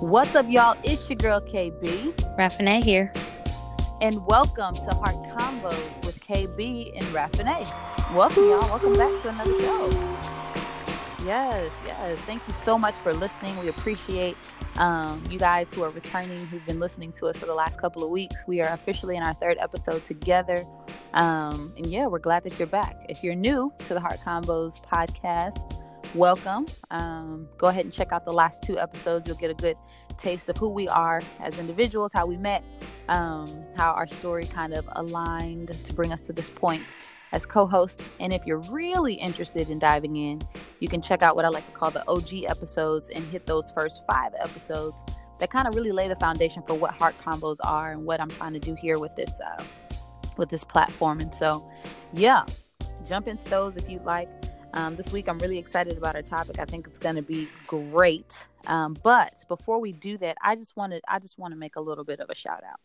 What's up, y'all? It's your girl KB, Raffinette here. and welcome to Heart Combos with KB and Raffinette. Welcome, y'all. Welcome back to another show. Yes, yes. Thank you so much for listening. We appreciate um, you guys who are returning, who've been listening to us for the last couple of weeks. We are officially in our third episode together. Um, and yeah, we're glad that you're back. If you're new to the Heart Combos podcast, welcome. Um, go ahead and check out the last two episodes. You'll get a good taste of who we are as individuals, how we met, um, how our story kind of aligned to bring us to this point as co-hosts. And if you're really interested in diving in, you can check out what I like to call the OG episodes and hit those first five episodes that kind of really lay the foundation for what heart combos are and what I'm trying to do here with this uh, with this platform. And so, yeah, jump into those if you'd like. Um, this week, I'm really excited about our topic. I think it's going to be great. Um, but before we do that, I just wanted I just want to make a little bit of a shout out.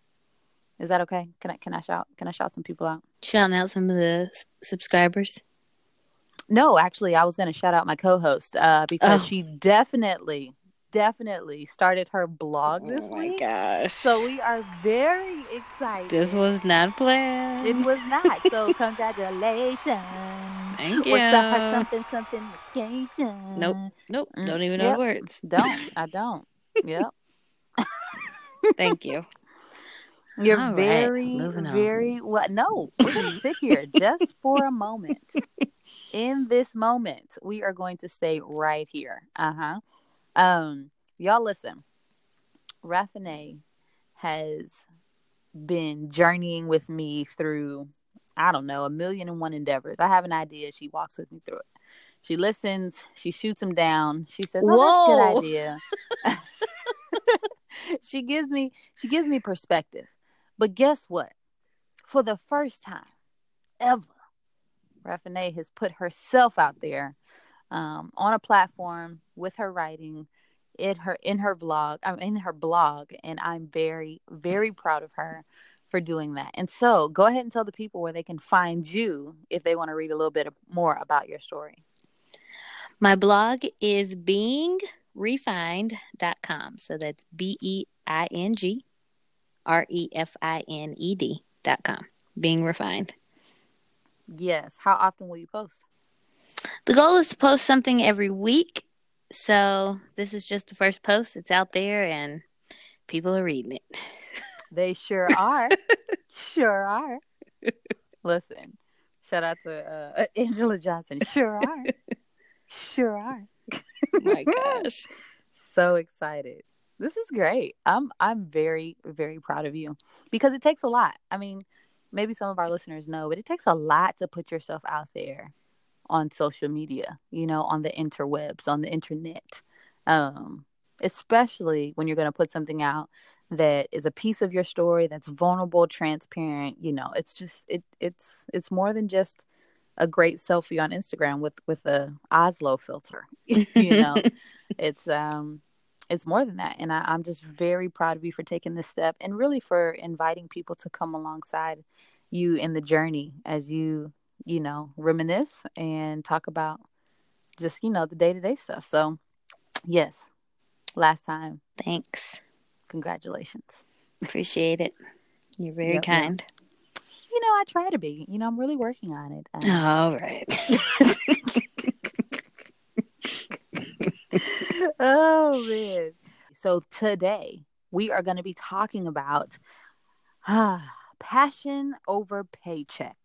Is that okay? Can I can I shout can I shout some people out? Shout out some of the s- subscribers. No, actually, I was going to shout out my co-host uh, because Oh. she definitely definitely started her blog this week. oh my week. gosh. So we are very excited. this was not planned. It was not. So congratulations. Thank What's up, her you. something something vacation? Nope. Nope. Mm, Don't even know yep. the words. Don't. I don't. Yep. Thank you. You're All right, very, on. very what? No, we're gonna sit here just for a moment. In this moment, we are going to stay right here. Uh huh. Um, y'all listen. Raffine has been journeying with me through, I don't know, a million and one endeavors. I have an idea. She walks with me through it. She listens. She shoots them down. She says, "Oh, that's a good idea." she gives me she gives me perspective. But guess what? For the first time ever, Raffine has put herself out there um, on a platform with her writing in her in her blog. I'm in her blog, and I'm very very proud of her for doing that. And so, go ahead and tell the people where they can find you if they want to read a little bit more about your story. My blog is beingrefined.com. So that's B E I N G R E F I N E D dot com. Being refined. Yes. How often will you post? The goal is to post something every week. So this is just the first post. It's out there and people are reading it. They sure are. sure are. Listen, shout out to uh, Angela Johnson. Sure are. sure are. My gosh. So excited. This is great. I'm I'm very very proud of you because it takes a lot. I mean, maybe some of our listeners know, but it takes a lot to put yourself out there on social media, you know, on the interwebs, on the internet. Um, especially when you're going to put something out that is a piece of your story that's vulnerable, transparent, you know, it's just it it's it's more than just a great selfie on Instagram with with a Oslo filter. you know, it's um it's more than that and I, i'm just very proud of you for taking this step and really for inviting people to come alongside you in the journey as you you know reminisce and talk about just you know the day-to-day stuff so yes last time Thanks. Congratulations Appreciate it. You're very Yep, yep. kind. you know i try to be you know i'm really working on it Um, All right. oh man. So today we are going to be talking about ah, passion over paycheck.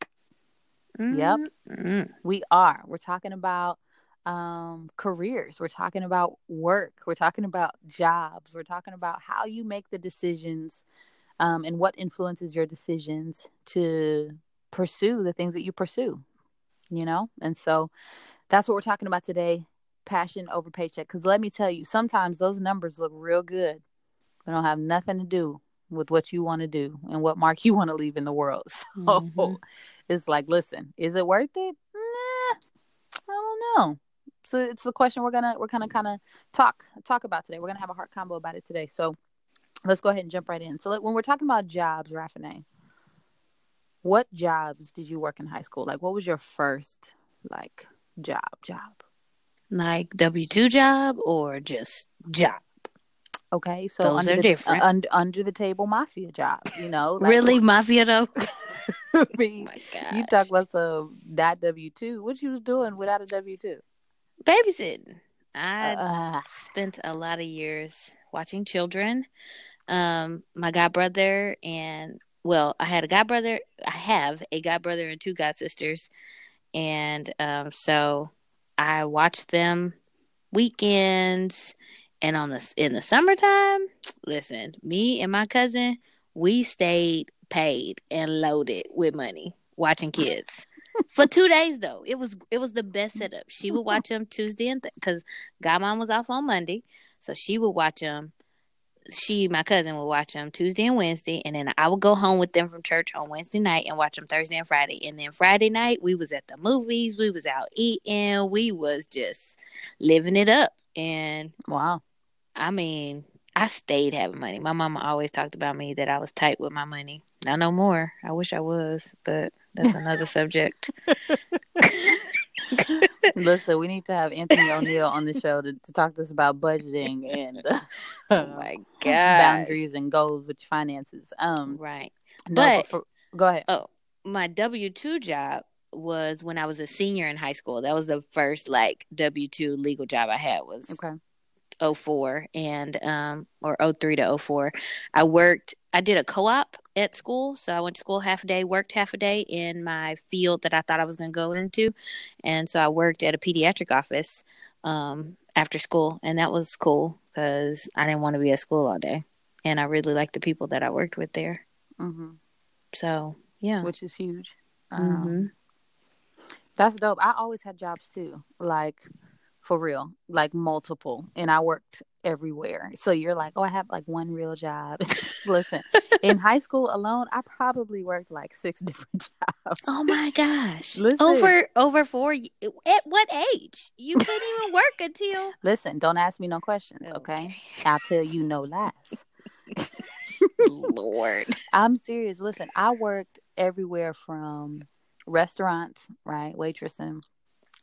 Yep. Mm. We are. We're talking about um careers. We're talking about work. We're talking about jobs. We're talking about how you make the decisions um and what influences your decisions to pursue the things that you pursue. You know? And so that's what we're talking about today passion over paycheck. Because let me tell you, sometimes those numbers look real good, but don't have nothing to do with what you want to do and what mark you want to leave in the world. So Mhm. it's like, listen, is it worth it? Nah, I don't know. So it's the question we're gonna we're gonna kind of talk talk about today. We're gonna have a heart combo about it today. So let's go ahead and jump right in. So let- when we're talking about jobs, Raffine, what jobs did you work in high school? Like, what was your first like job? Job? Like W two job or just job? Okay, so Those under are the, different. uh, under, under the table mafia job, you know, like, really, mafia though. I oh mean, my you talk about some not W two. What you was doing without a W two? Babysitting. I Uh, spent a lot of years watching children. Um, my god brother and well, I had a god brother. I have a god brother and two god sisters, and um, so I watched them weekends and on the in the summertime. Listen, me and my cousin, we stayed paid and loaded with money watching kids. For two days though, it was it was the best setup. She would watch them Tuesday and because Godmom was off on Monday, so she would watch them. She, my cousin, would watch them Tuesday and Wednesday, and then I would go home with them from church on Wednesday night and watch them Thursday and Friday. And then Friday night, we was at the movies, we was out eating, we was just living it up. And wow. I mean, I stayed having money. My mama always talked about me that I was tight with my money. Not no more. I wish I was, but that's another subject. Listen, we need to have Anthony ONeal on the show to, to talk to us about budgeting and Oh my god. boundaries and goals with your finances. Um, Right. no, But- for, go ahead. Oh, my W two job was when I was a senior in high school. That was the first like W two legal job I had was Okay. 04 and um or 03 to 04 i worked i did a co-op at school. So i went to school half a day worked half a day in my field that i thought i was going to go into. And so i worked at a pediatric office um after school. And that was cool because i didn't want to be at school all day. And i really liked the people that i worked with there. Hmm so yeah. Which is huge. Um, Mhm. That's dope. I always had jobs too, like for real, like multiple, and I worked everywhere. So you're like, oh, I have like one real job. Listen, in high school alone, I probably worked like six different jobs. Oh my gosh! Listen. Over over four. At what age? You couldn't even work until. Listen, don't ask me no questions, okay? I'll tell you no lies. Lord. I'm serious. Listen, I worked everywhere from restaurants, right? Waitressing.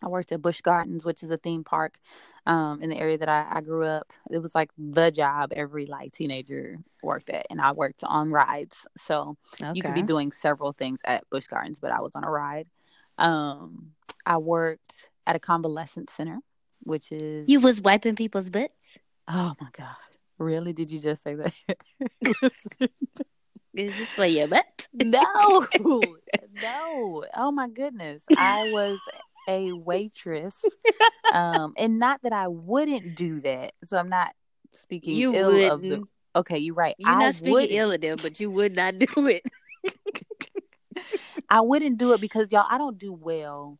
I worked at Busch Gardens, which is a theme park um, in the area that I, I grew up. It was like the job every like teenager worked at, and I worked on rides. So you could be doing several things at Busch Gardens, but I was on a ride. Um, I worked at a convalescent center, which is You was wiping people's butts. Oh my god! Really? Did you just say that? Is this for your butt? no, no. Oh my goodness! I was a waitress, um, and not that I wouldn't do that. So I'm not speaking You ill of the. wouldn't. Okay, you're right. You're I not speaking wouldn't. ill of them, but you would not do it. I wouldn't do it because y'all, I don't do well.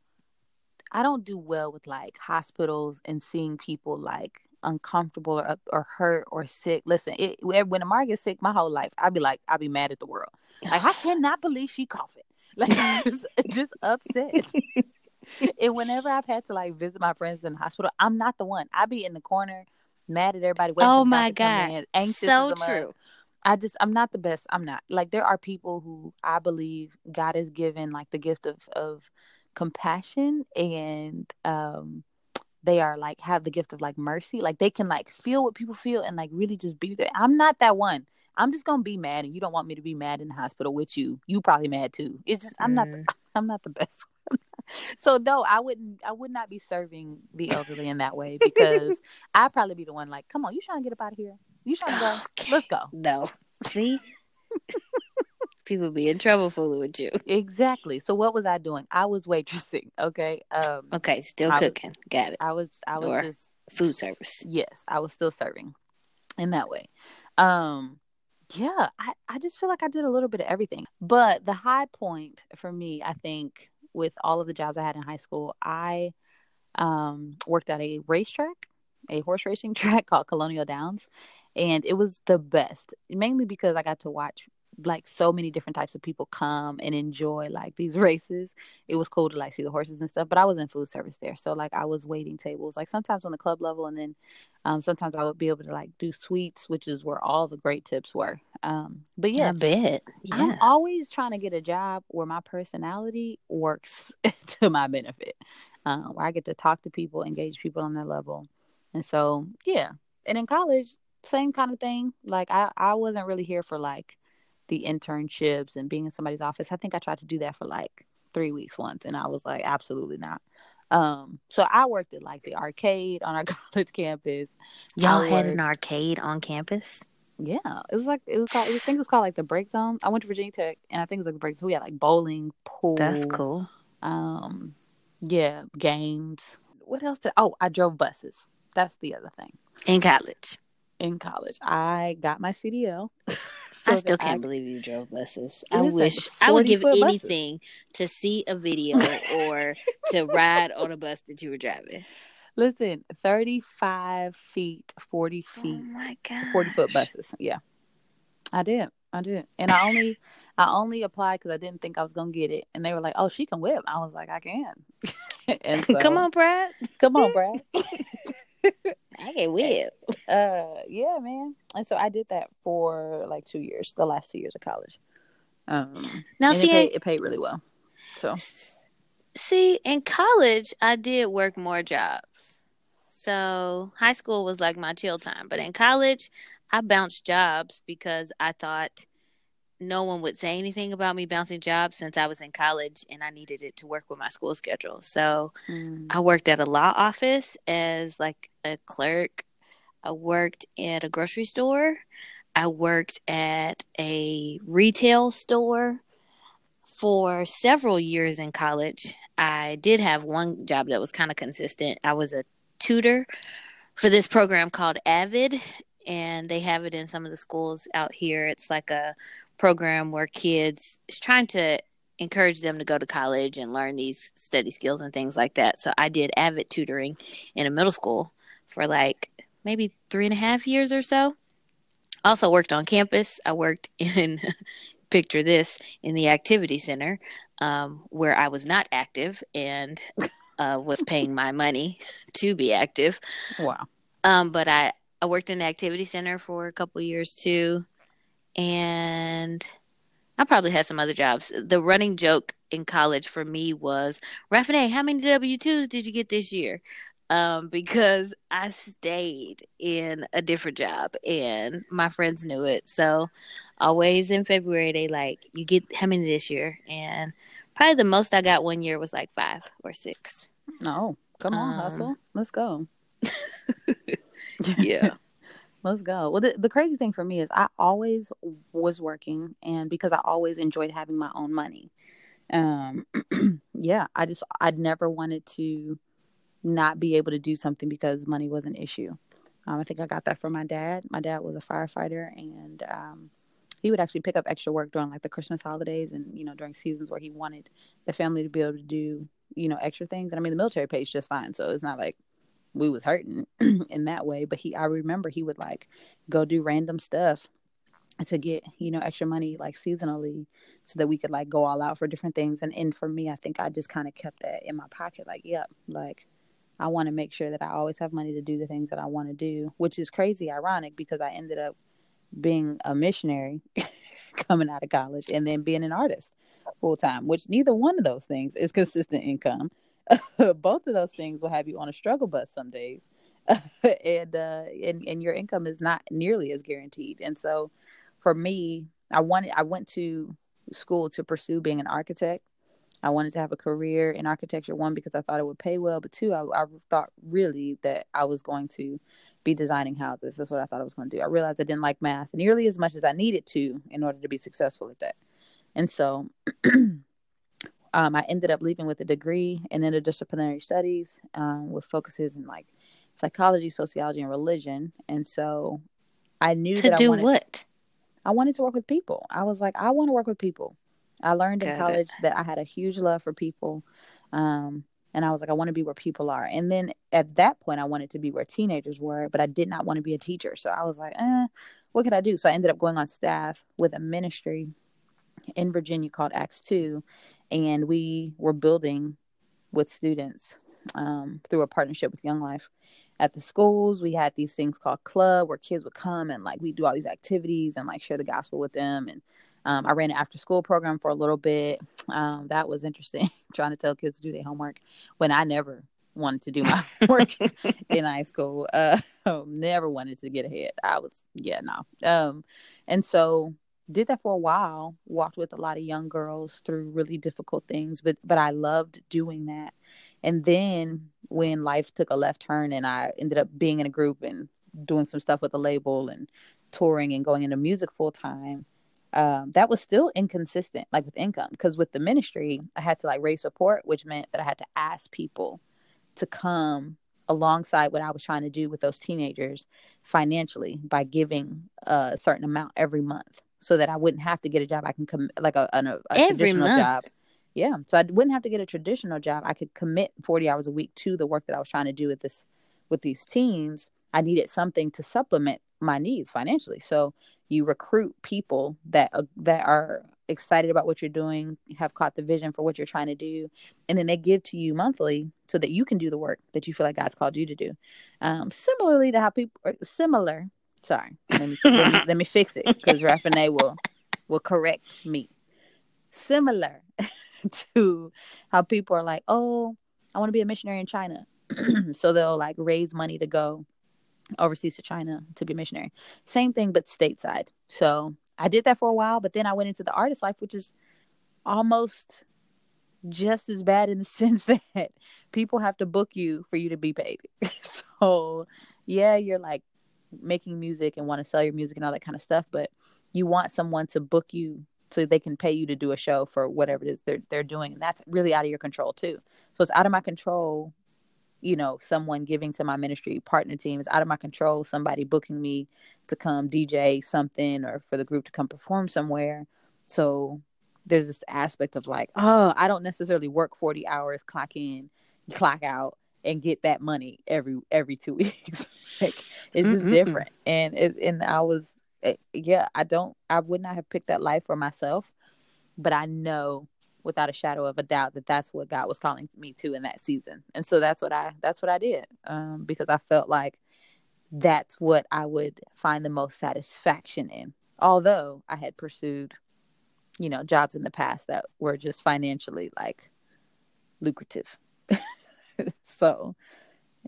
I don't do well with like hospitals and seeing people like uncomfortable or up or hurt or sick. Listen, it, when Amara gets sick, my whole life, I'd be like, I'd be mad at the world. Like I cannot believe she coughing. Like just, just upset. and whenever I've had to like visit my friends in the hospital, I'm not the one. I be in the corner, mad at everybody. Oh my doctor to come God. in, anxious so as a mug. true. I just I'm not the best. I'm not. Like there are people who I believe God has given like the gift of of compassion and um they are like have the gift of like mercy. Like they can like feel what people feel and like really just be there. I'm not that one. I'm just gonna be mad and you don't want me to be mad in the hospital with you. You probably mad too. It's just I'm not the, Mm. I'm not the best one. so no, I wouldn't I would not be serving the elderly in that way because I'd probably be the one like, come on, you trying to get up out of here? You trying to go? Okay. Let's go. No. See? People be in trouble fooling with you. Exactly. So what was I doing? I was waitressing. Okay. Um, Okay, still I- cooking. Got it. I was I was Or- just Food service. yes, I was still serving in that way. Um, yeah, I I just feel like I did a little bit of everything. But the high point for me, I think, with all of the jobs I had in high school, I um worked at a racetrack, a horse racing track called Colonial Downs, and it was the best. Mainly because I got to watch like so many different types of people come and enjoy like these races. It was cool to like see the horses and stuff, but I was in food service there. So like I was waiting tables, like sometimes on the club level and then um sometimes I would be able to like do sweets, which is where all the great tips were. Um but yeah, I bet. I'm always trying to get a job where my personality works to my benefit, uh, where I get to talk to people, engage people on their level. And so, yeah. And in college, same kind of thing. Like I, I wasn't really here for like the internships and being in somebody's office. I think I tried to do that for like three weeks once, and I was like, absolutely not. Um, so I worked at like the arcade on our college campus. Y'all had an arcade on campus? Yeah, it was like it was called. I think it was called like the break zone. I went to Virginia Tech, and I think it was like the break zone. We had like bowling, pool. That's cool. Um, yeah, games. What else? Did, oh, I drove buses. That's the other thing. In college. In college, I got my CDL. I still can't believe you drove buses. I wish I would give 40-foot buses. anything to see a video or to ride on a bus that you were driving. Listen, thirty-five feet, 40 feet, my god. forty foot buses. Yeah, I did. I did, and I only, I only applied because I didn't think I was gonna get it, and they were like, "Oh, she can whip." I was like, "I can." and so, Come on, Brad. come on, Brad. I can whip. uh yeah man and so i did that for like two years the last two years of college um Now see, it, paid, it paid really well so See, in college, I did work more jobs. So high school was like my chill time. But in college, I bounced jobs because I thought no one would say anything about me bouncing jobs since I was in college and I needed it to work with my school schedule. So mm, I worked at a law office as like a clerk. I worked at a grocery store. I worked at a retail store for several years in college. I did have one job that was kind of consistent. I was a tutor for this program called Avid, and they have it in some of the schools out here. It's like a program where kids is trying to encourage them to go to college and learn these study skills and things like that. So I did Avid tutoring in a middle school for like maybe three and a half years or so. Also worked on campus. I worked in picture this in the activity center um, where I was not active and uh, was paying my money to be active. wow Um, but I, I worked in the activity center for a couple years too. And I probably had some other jobs. The running joke in college for me was, Raffine, how many W 2s did you get this year? Um, because I stayed in a different job and my friends knew it. So always in February, they like, you get how many this year? And probably the most I got one year was like five or six. no come on Um, hustle let's go Yeah. let's go well the, the crazy thing for me is i always was working and because i always enjoyed having my own money um yeah i just i'd never wanted to not be able to do something because money was an issue. Um, i think i got that from my dad. My dad was a firefighter and um he would actually pick up extra work during like the christmas holidays and you know during seasons where he wanted the family to be able to do you know extra things. And i mean the military pays just fine so it's not like we was hurting in that way. But he i remember he would like go do random stuff to get you know extra money like seasonally so that we could like go all out for different things. And and for me i think i just kind of kept that in my pocket like yep like i want to make sure that i always have money to do the things that i want to do which is crazy ironic because i ended up being a missionary coming out of college and then being an artist full time which neither one of those things is consistent income. Both of those things will have you on a struggle bus some days. And uh and, and your income is not nearly as guaranteed. And so for me i wanted i went to school to pursue being an architect i wanted to have a career in architecture one because i thought it would pay well but two i, I thought really that i was going to be designing houses that's what i thought i was going to do i realized i didn't like math nearly as much as i needed to in order to be successful at that and so um, I ended up leaving with a degree in interdisciplinary studies um, with focuses in like psychology, sociology, and religion. And so I knew to that I wanted to do wanted, what? I wanted to work with people. I was like, I want to work with people. I learned in Got it. college that I had a huge love for people. Um, and I was like, I want to be where people are. And then at that point, I wanted to be where teenagers were, but I did not want to be a teacher. So I was like, eh, what could I do? So I ended up going on staff with a ministry in Virginia called Acts 2. And we were building with students um, through a partnership with Young Life. At the schools, we had these things called club where kids would come and like we do all these activities and like share the gospel with them. And um, I ran an after school program for a little bit. Um, that was interesting, trying to tell kids to do their homework when I never wanted to do my work in high school. Uh, never wanted to get ahead. I was, yeah, no. Um, and so did that for a while. Walked with a lot of young girls through really difficult things, but but I loved doing that. And then when life took a left turn, and I ended up being in a group and doing some stuff with a label and touring and going into music full time um, that was still inconsistent, like with income, because with the ministry, I had to like raise support, which meant that I had to ask people to come alongside what I was trying to do with those teenagers financially by giving a certain amount every month, so that I wouldn't have to get a job. I can come like a, a, a traditional month. job. Yeah, so I wouldn't have to get a traditional job. I could commit forty hours a week to the work that I was trying to do with this with these teens. I needed something to supplement my needs financially. So you recruit people that uh, that are excited about what you're doing, have caught the vision for what you're trying to do, and then they give to you monthly so that you can do the work that you feel like God's called you to do. Um, similarly to how people are similar. Sorry, let me let me, let me fix it because Raffinay will will correct me. Similar to how people are like, oh, I want to be a missionary in China, so they'll like raise money to go overseas to China to be a missionary. Same thing, but stateside. So I did that for a while, but then I went into the artist life, which is almost just as bad in the sense that people have to book you for you to be paid. so, yeah, you're like making music and want to sell your music and all that kind of stuff, but you want someone to book you so they can pay you to do a show for whatever it is they're they're doing, and that's really out of your control too. So it's out of my control you know, someone giving to my ministry partner team is out of my control. Somebody booking me to come DJ something or for the group to come perform somewhere. So there's this aspect of like, oh, I don't necessarily work 40 hours, clock in, clock out, and get that money every every two weeks. like it's just Mm-mm-mm. different. And it, and I was, eh, yeah, I don't, I would not have picked that life for myself, but I know without a shadow of a doubt that that's what God was calling me to in that season. And so that's what I that's what I did um, because I felt like that's what I would find the most satisfaction in. Although I had pursued, you know, jobs in the past that were just financially like lucrative. so,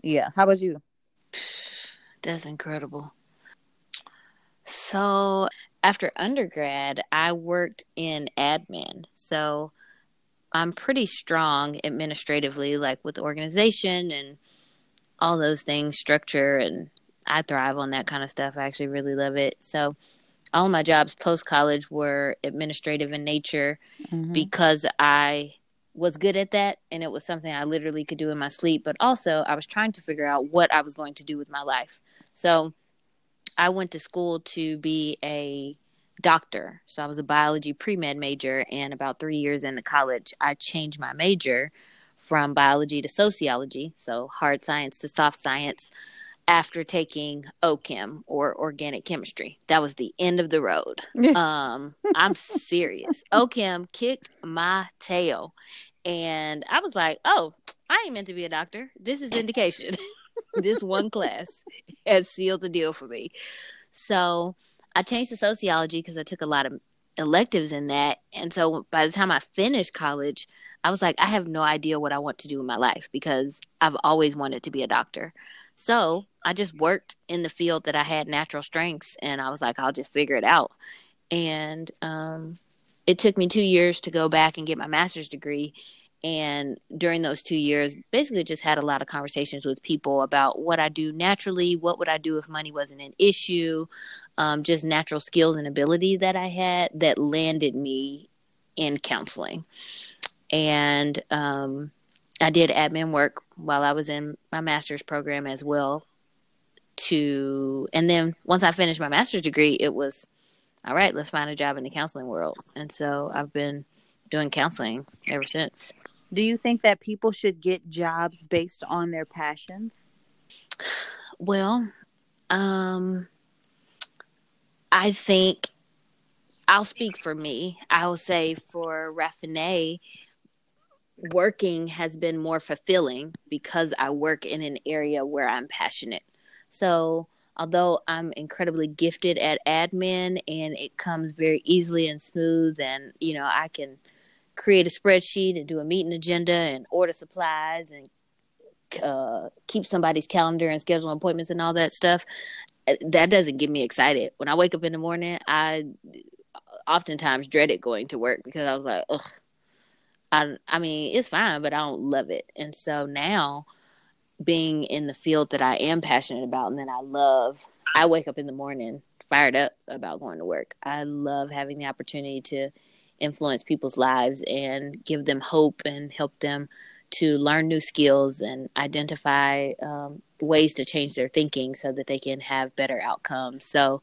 yeah. How about you? That's incredible. So, after undergrad, I worked in admin. So, I'm pretty strong administratively, like with organization and all those things, structure, and I thrive on that kind of stuff. I actually really love it. So, all my jobs post college were administrative in nature mm-hmm. because I was good at that and it was something I literally could do in my sleep. But also, I was trying to figure out what I was going to do with my life. So, I went to school to be a doctor. So I was a biology pre med major, and about three years into college, I changed my major from biology to sociology, so hard science to soft science, after taking OChem or organic chemistry. That was the end of the road. um, I'm serious. OChem kicked my tail, and I was like, "Oh, I ain't meant to be a doctor. This is indication." this one class has sealed the deal for me. So I changed to sociology because I took a lot of electives in that. And so by the time I finished college, I was like, I have no idea what I want to do in my life because I've always wanted to be a doctor. So I just worked in the field that I had natural strengths and I was like, I'll just figure it out. And um, it took me two years to go back and get my master's degree and during those two years basically just had a lot of conversations with people about what i do naturally what would i do if money wasn't an issue um, just natural skills and ability that i had that landed me in counseling. And um, i did admin work while i was in my master's program as well to and then once i finished my master's degree it was all right let's find a job in the counseling world. And so i've been doing counseling ever since do you think that people should get jobs based on their passions? Well, um, I think I'll speak for me. I will say for Raffinay, working has been more fulfilling because I work in an area where I'm passionate. So, although I'm incredibly gifted at admin and it comes very easily and smooth, and you know, I can create a spreadsheet and do a meeting agenda and order supplies and uh, keep somebody's calendar and schedule appointments and all that stuff. Uh, that doesn't get me excited. When I wake up in the morning, I oftentimes dreaded going to work because I was like, ugh. I I mean, it's fine, but I don't love it. And so now being in the field that I am passionate about and that I love, I wake up in the morning fired up about going to work. I love having the opportunity to influence people's lives and give them hope and help them to learn new skills and identify um, ways to change their thinking so that they can have better outcomes. So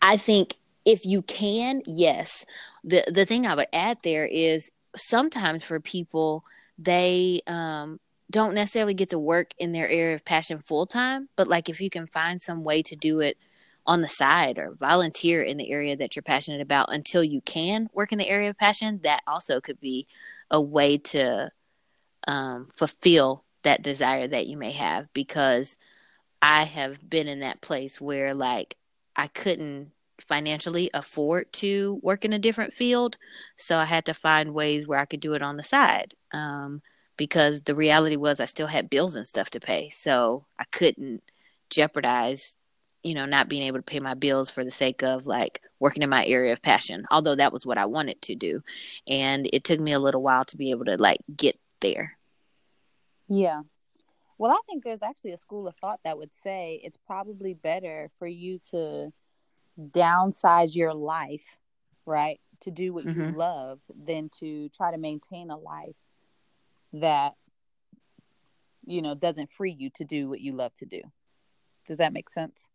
I think if you can, yes. The the thing I would add there is sometimes for people they um, don't necessarily get to work in their area of passion full time, but like if you can find some way to do it on the side or volunteer in the area that you're passionate about until you can work in the area of passion, that also could be a way to um, fulfill that desire that you may have. Because I have been in that place where, like, I couldn't financially afford to work in a different field. So I had to find ways where I could do it on the side. Um, because the reality was I still had bills and stuff to pay. So I couldn't jeopardize you know, not being able to pay my bills for the sake of like working in my area of passion, although that was what I wanted to do. And it took me a little while to be able to like get there. Yeah. Well, I think there's actually a school of thought that would say it's probably better for you to downsize your life, right? To do what mm-hmm. you love than to try to maintain a life that, you know, doesn't free you to do what you love to do. Does that make sense?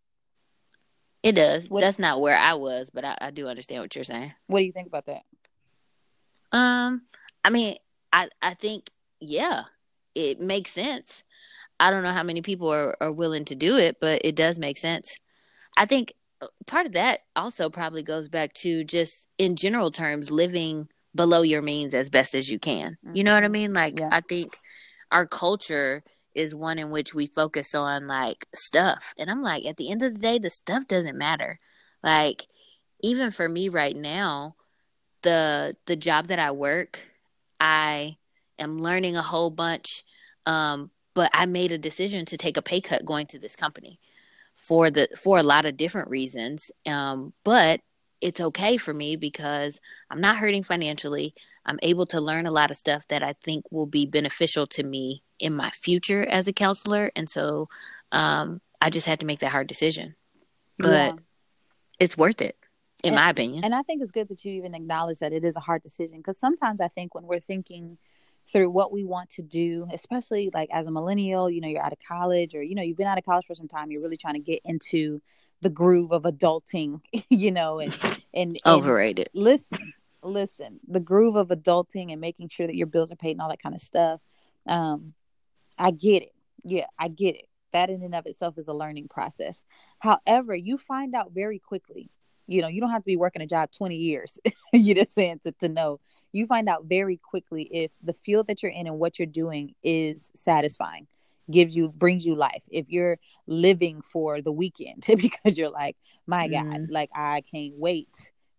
It does. What, That's not where I was, but I, I do understand what you're saying. What do you think about that? Um, I mean, I I think yeah, it makes sense. I don't know how many people are, are willing to do it, but it does make sense. I think uh, part of that also probably goes back to just in general terms living below your means as best as you can. Mm-hmm. You know what I mm-hmm. mean? Like yeah. I think our culture is one in which we focus on like stuff. And I'm like, at the end of the day, the stuff doesn't matter. Like, even for me right now, the the job that I work, I am learning a whole bunch. Um, but I made a decision to take a pay cut going to this company for the for a lot of different reasons. Um, but it's okay for me because I'm not hurting financially. I'm able to learn a lot of stuff that I think will be beneficial to me in my future as a counselor. And so um, I just had to make that hard decision. But yeah. it's worth it, in and, my opinion. And I think it's good that you even acknowledge that it is a hard decision because sometimes I think when we're thinking through what we want to do, especially like as a millennial, you know, you're out of college or, you know, you've been out of college for some time, you're really trying to get into the groove of adulting, you know, and, and, and overrated. Listen, listen, the groove of adulting and making sure that your bills are paid and all that kind of stuff. Um, I get it. Yeah, I get it. That in and of itself is a learning process. However, you find out very quickly. You know, you don't have to be working a job 20 years, you know, saying to, to know. You find out very quickly if the field that you're in and what you're doing is satisfying, gives you, brings you life. If you're living for the weekend because you're like, my mm-hmm. God, like I can't wait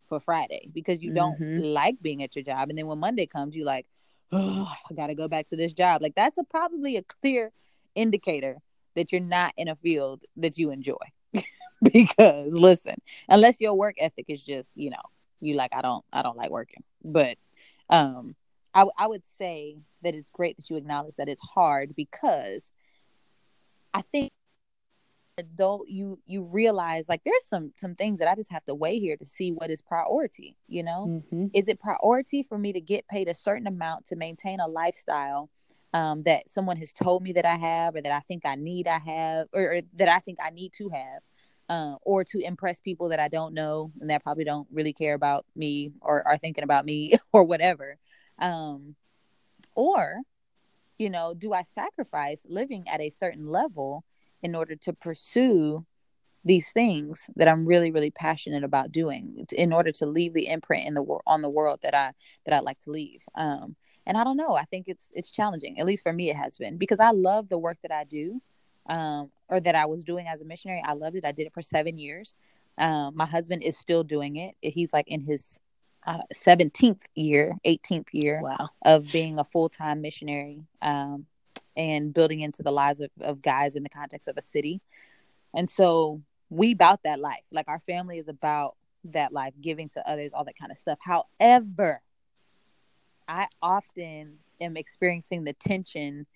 for Friday because you don't mm-hmm. like being at your job. And then when Monday comes, you like, oh, I got to go back to this job. Like that's a probably a clear indicator that you're not in a field that you enjoy. because listen, unless your work ethic is just, you know, you like I don't I don't like working. But um I I would say that it's great that you acknowledge that it's hard because I think adult you you realize like there's some some things that i just have to weigh here to see what is priority you know mm-hmm. is it priority for me to get paid a certain amount to maintain a lifestyle um, that someone has told me that i have or that i think i need i have or, or that i think i need to have uh, or to impress people that i don't know and that probably don't really care about me or are thinking about me or whatever um, or you know do i sacrifice living at a certain level in order to pursue these things that I'm really really passionate about doing in order to leave the imprint in the world on the world that I that I like to leave. Um, and I don't know. I think it's it's challenging. At least for me, it has been because I love the work that I do, um, or that I was doing as a missionary. I loved it. I did it for seven years. Um, my husband is still doing it. He's like in his uh, seventeenth year, eighteenth year wow. of being a full time missionary. Um, and building into the lives of, of guys in the context of a city. And so we about that life. Like our family is about that life, giving to others, all that kind of stuff. However, I often am experiencing the tension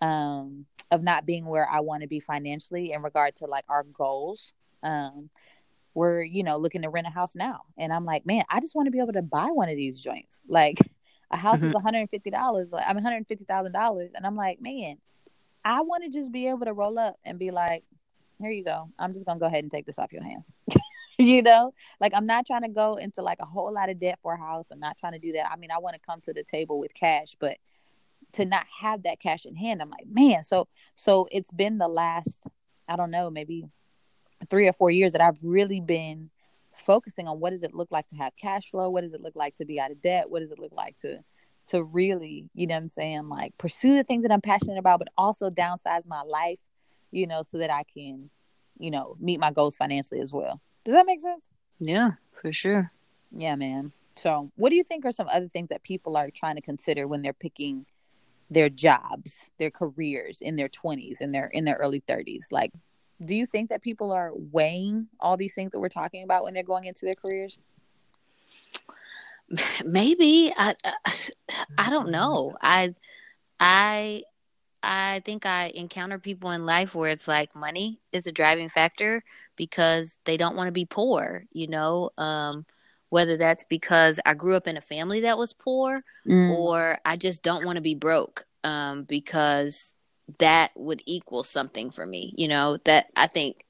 um, of not being where I want to be financially in regard to like our goals. Um, we're, you know, looking to rent a house now. And I'm like, man, I just want to be able to buy one of these joints. Like a house mm-hmm. is $150. Like I'm $150,000. And I'm like, man, I want to just be able to roll up and be like, here you go. I'm just going to go ahead and take this off your hands. you know, like I'm not trying to go into like a whole lot of debt for a house. I'm not trying to do that. I mean, I want to come to the table with cash, but to not have that cash in hand, I'm like, man. So, so it's been the last, I don't know, maybe three or four years that I've really been focusing on what does it look like to have cash flow? What does it look like to be out of debt? What does it look like to to really, you know what I'm saying, like pursue the things that I'm passionate about, but also downsize my life, you know, so that I can, you know, meet my goals financially as well. Does that make sense? Yeah, for sure. Yeah, man. So, what do you think are some other things that people are trying to consider when they're picking their jobs, their careers in their 20s and their in their early 30s? Like do you think that people are weighing all these things that we're talking about when they're going into their careers? Maybe I, I don't know. I I I think I encounter people in life where it's like money is a driving factor because they don't want to be poor, you know. Um, whether that's because I grew up in a family that was poor mm. or I just don't want to be broke um, because that would equal something for me. You know, that I think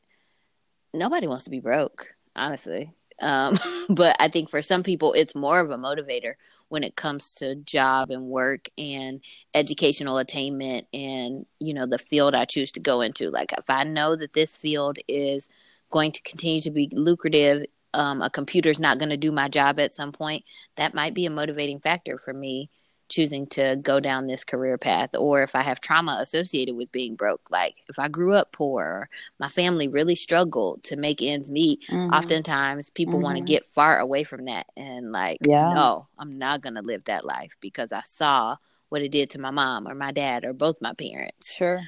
nobody wants to be broke, honestly. Um, but I think for some people, it's more of a motivator when it comes to job and work and educational attainment and, you know, the field I choose to go into. Like, if I know that this field is going to continue to be lucrative, um, a computer's not going to do my job at some point, that might be a motivating factor for me choosing to go down this career path or if I have trauma associated with being broke. Like if I grew up poor, my family really struggled to make ends meet. Mm-hmm. Oftentimes people mm-hmm. want to get far away from that and like, yeah. no, I'm not going to live that life because I saw what it did to my mom or my dad or both my parents. Sure.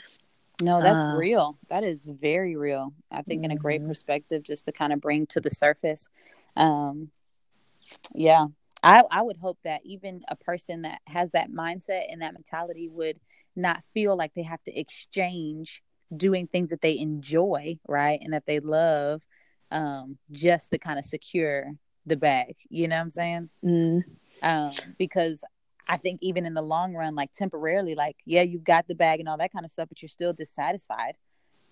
No, that's uh, real. That is very real. I think mm-hmm. in a great mm-hmm. perspective just to kind of bring to the surface. Um yeah, I, I would hope that even a person that has that mindset and that mentality would not feel like they have to exchange doing things that they enjoy, right? And that they love um, just to kind of secure the bag. You know what I'm saying? Mm. Um, because I think even in the long run, like temporarily, like, yeah, you've got the bag and all that kind of stuff, but you're still dissatisfied,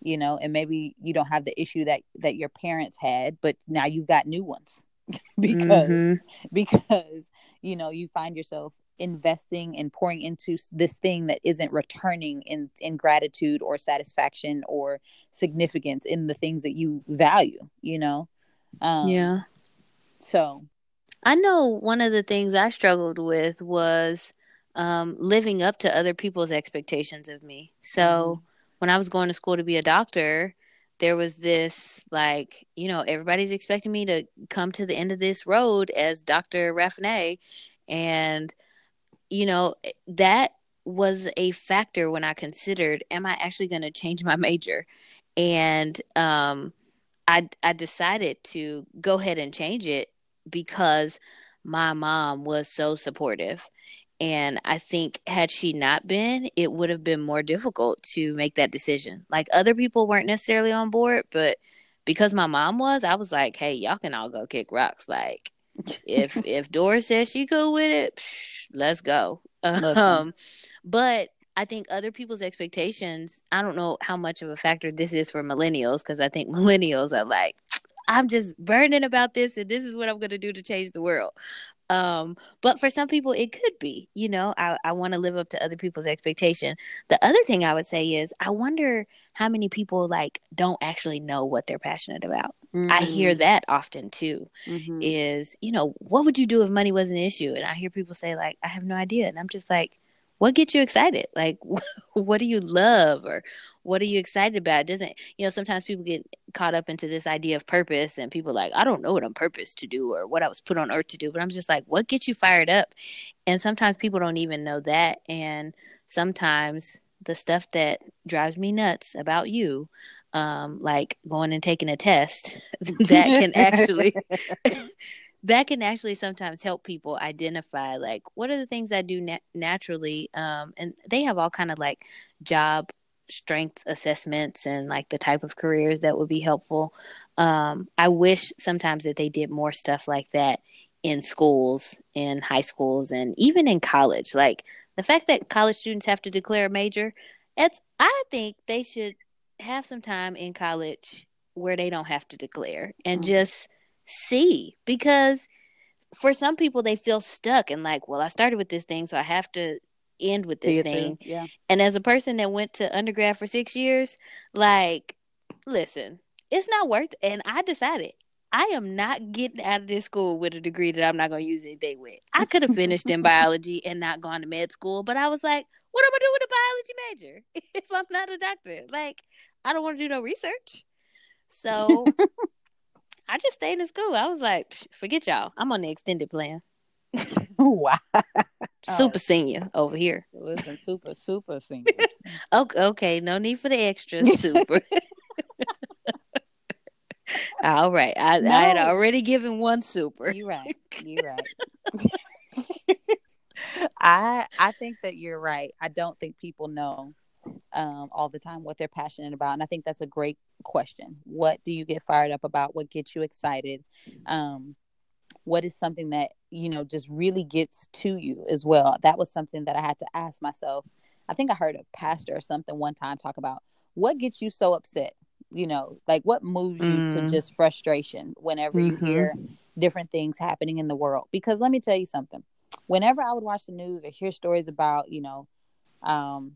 you know, and maybe you don't have the issue that that your parents had, but now you've got new ones. because mm-hmm. because you know you find yourself investing and pouring into this thing that isn't returning in in gratitude or satisfaction or significance in the things that you value you know um yeah so i know one of the things i struggled with was um living up to other people's expectations of me so mm-hmm. when i was going to school to be a doctor there was this like you know everybody's expecting me to come to the end of this road as dr raffinay and you know that was a factor when i considered am i actually going to change my major? And um i i decided to go ahead and change it because my mom was so supportive and I think had she not been, it would have been more difficult to make that decision. Like other people weren't necessarily on board, but because my mom was, I was like, "Hey, y'all can all go kick rocks." Like, if if Doris says she cool with it, psh, let's go. Um, but I think other people's expectations. I don't know how much of a factor this is for millennials because I think millennials are like, I'm just burning about this, and this is what I'm going to do to change the world. Um, but for some people, it could be, you know, I, I want to live up to other people's expectation. The other thing I would say is, I wonder how many people like don't actually know what they're passionate about. Mm-hmm. I hear mm-hmm. that often too. Mm-hmm. Is you know, what would you do if money was an issue? And I hear people say like, I have no idea, and I'm just like, what gets you excited? Like, what do you love or what are you excited about? It doesn't, you know, sometimes people get caught up into this idea of purpose and people like, I don't know what I'm purpose to do or what I was put on earth to do. But I'm just like, what gets you fired up? And sometimes people don't even know that. And sometimes the stuff that drives me nuts about you, um, like going and taking a test, that can actually that can actually sometimes help people identify like what are the things I do na- naturally. Um, and they have all kind of like job strength assessments and like the type of careers that would be helpful. Um, I wish sometimes that they did more stuff like that in schools, in high schools, and even in college. Like the fact that college students have to declare a major, it's I think they should have some time in college where they don't have to declare and mm-hmm. just see because for some people they feel stuck and like, well, I started with this thing, so I have to end with this thing. Yeah. And as a person that went to undergrad for six years, like, listen, it's not worth. And I decided I am not getting out of this school with a degree that I'm not going to use anything with. I could have finished in biology and not gone to med school, but I was like, what am I doing with a biology major if I'm not a doctor? Like, I don't want to do no research. So I just stayed in school. I was like, forget y'all. I'm on the extended plan. wow. Super senior over here. Listen, super, super senior. okay, okay, no need for the extra super. All right. I, no. I had already given one super. You're right. You're right. I I think that you're right. I don't think people know um, all the time what they're passionate about, and I think that's a great question. What do you get fired up about? What gets you excited? Um, what is something that you know just really gets to you as well? That was something that I had to ask myself. I think I heard a pastor or something one time talk about what gets you so upset you know like what moves you mm. to just frustration whenever mm-hmm. you hear different things happening in the world because let me tell you something whenever i would watch the news or hear stories about you know um,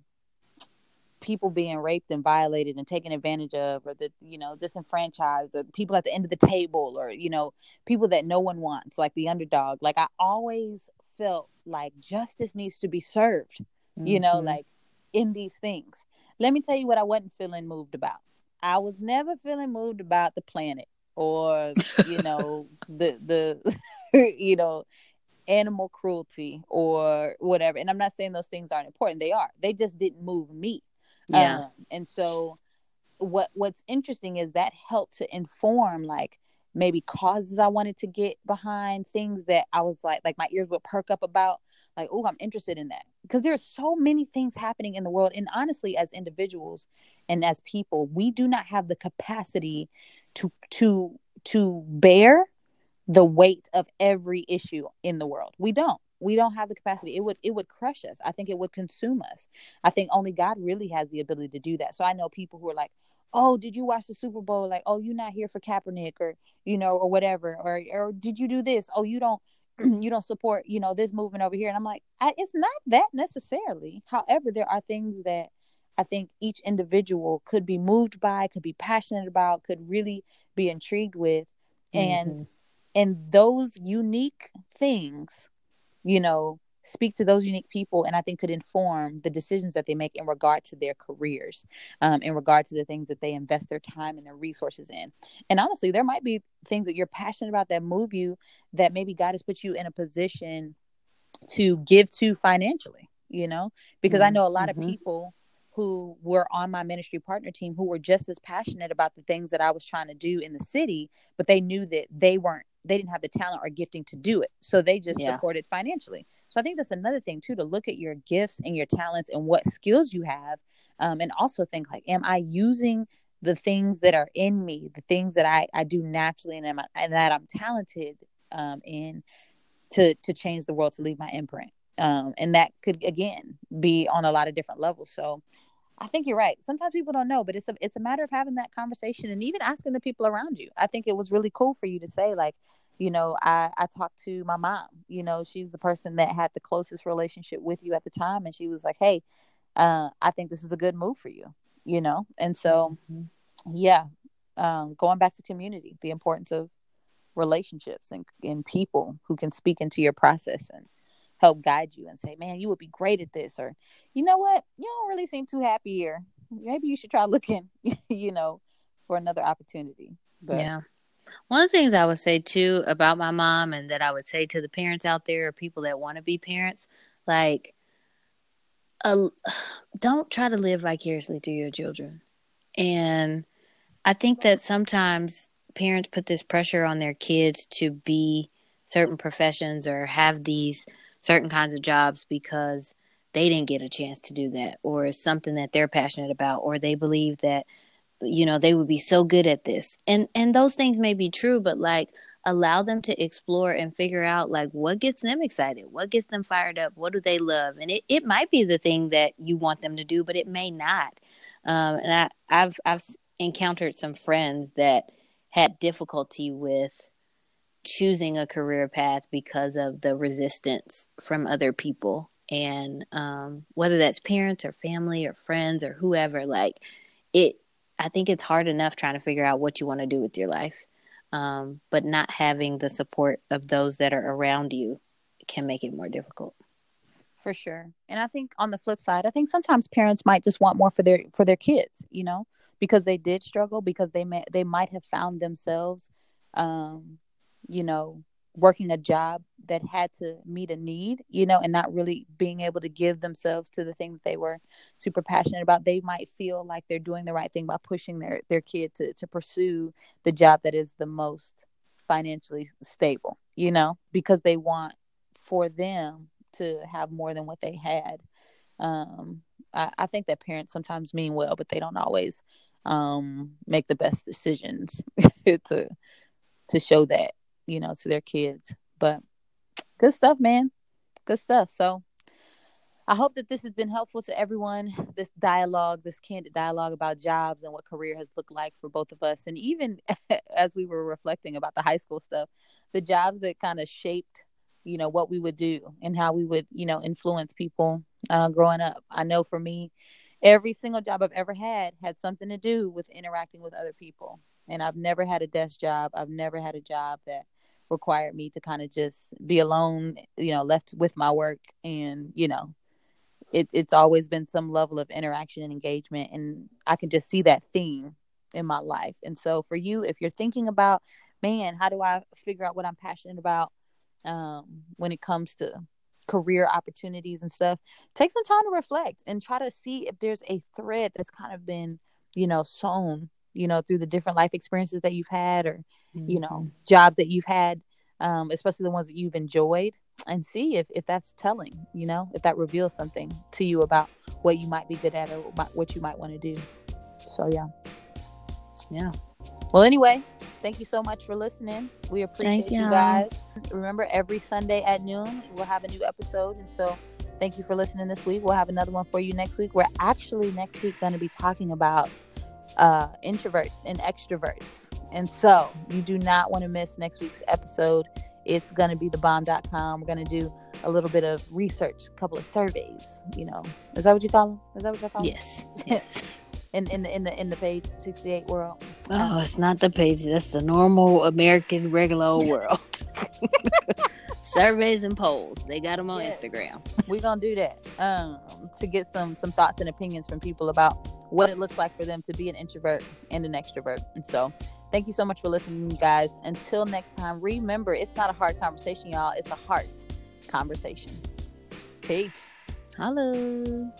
people being raped and violated and taken advantage of or the you know disenfranchised or people at the end of the table or you know people that no one wants like the underdog like i always felt like justice needs to be served mm-hmm. you know mm-hmm. like in these things let me tell you what i wasn't feeling moved about I was never feeling moved about the planet or you know the the you know animal cruelty or whatever. And I'm not saying those things aren't important; they are. They just didn't move me. Yeah. Um, and so, what what's interesting is that helped to inform like maybe causes I wanted to get behind, things that I was like like my ears would perk up about like oh i'm interested in that. Because there's so many things happening in the world and honestly as individuals and as people we do not have the capacity to to to bear the weight of every issue in the world. We don't we don't have the capacity. It would it would crush us. I think it would consume us. I think only god really has the ability to do that. So i know people who are like oh did you watch the super bowl? Like oh you're not here for kaepernick or you know or whatever or or did you do this? Oh you don't you don't support you know this movement over here. And i'm like I, it's not that necessarily. However there are things that i think each individual could be moved by could be passionate about could really be intrigued with. And mm-hmm. and those unique things you know speak to those unique people and i think could inform the decisions that they make in regard to their careers um, in regard to the things that they invest their time and their resources in and honestly there might be things that you're passionate about that move you that maybe god has put you in a position to give to financially you know because mm-hmm. i know a lot mm-hmm. of people who were on my ministry partner team who were just as passionate about the things that I was trying to do in the city, but they knew that they weren't, they didn't have the talent or gifting to do it. So they just yeah. supported financially. So I think that's another thing too to look at your gifts and your talents and what skills you have, um, and also think like, am I using the things that are in me, the things that I I do naturally and, am I, and that I'm talented um, in to to change the world to leave my imprint. Um, and that could again be on a lot of different levels. So I think you're right. Sometimes people don't know, but it's a it's a matter of having that conversation and even asking the people around you. I think it was really cool for you to say like, you know i i talked to my mom you know she's the person that had the closest relationship with you at the time and she was like hey uh, i think this is a good move for you you know and so mm-hmm. yeah um, going back to community the importance of relationships and, and people who can speak into your process and help guide you and say man you would be great at this or you know what? You don't really seem too happy here. Maybe you should try looking you know for another opportunity. But yeah. One of the things I would say too about my mom and that I would say to the parents out there or people that want to be parents, like uh, don't try to live vicariously through your children. And I think that sometimes parents put this pressure on their kids to be certain professions or have these certain kinds of jobs because they didn't get a chance to do that or it's something that they're passionate about or they believe that you know they would be so good at this. And and those things may be true but like allow them to explore and figure out like what gets them excited what gets them fired up what do they love? And it, it might be the thing that you want them to do but it may not. Um, and I, i've i've encountered some friends that had difficulty with choosing a career path because of the resistance from other people. And um, whether that's parents or family or friends or whoever like it i think it's hard enough trying to figure out what you want to do with your life um, but not having the support of those that are around you can make it more difficult. For sure. And i think on the flip side i think sometimes parents might just want more for their for their kids you know because they did struggle because they may they might have found themselves um you know working a job that had to meet a need, you know, and not really being able to give themselves to the thing that they were super passionate about, they might feel like they're doing the right thing by pushing their their kid to to pursue the job that is the most financially stable, you know, because they want for them to have more than what they had. Um, I, I think that parents sometimes mean well, but they don't always um, make the best decisions to to show that you know, to their kids. But good stuff, man. Good stuff. So I hope that this has been helpful to everyone. This dialogue, this candid dialogue about jobs and what career has looked like for both of us. And even as we were reflecting about the high school stuff, the jobs that kind of shaped, you know, what we would do and how we would, you know, influence people uh, growing up. I know for me, every single job I've ever had had something to do with interacting with other people. And I've never had a desk job. I've never had a job that required me to kind of just be alone, you know, left with my work and, you know, it, it's always been some level of interaction and engagement and I can just see that theme in my life. And so for you, if you're thinking about, man, how do I figure out what I'm passionate about um, when it comes to career opportunities and stuff, take some time to reflect and try to see if there's a thread that's kind of been, you know, sewn you know, through the different life experiences that you've had or, mm-hmm. you know, mm-hmm. that you've had, um, especially the ones that you've enjoyed, and see if, if that's telling, you know, if that reveals something to you about what you might be good at or what you might want to do. So, yeah. Yeah. Well, anyway, thank you so much for listening. We appreciate you. you guys. Remember, every Sunday at noon, we'll have a new episode. And so, thank you for listening this week. We'll have another one for you next week. We're actually next week going to be talking about uh, introverts and extroverts. And so you do not want to miss next week's episode. It's going to be thebomb.com. We're going to do a little bit of research, a couple of surveys. You know, is that what you call them? Is that what you call them? Yes. Yes. in, in the in the in the page 68 world. Oh, it's not the page. That's the normal American regular old world. surveys and polls. They got them on yeah. Instagram. We're gonna do that um, to get some some thoughts and opinions from people about what it looks like for them to be an introvert and an extrovert. And so, thank you so much for listening, guys. Until next time, remember it's not a hard conversation, y'all. It's a heart conversation. Peace. Hello.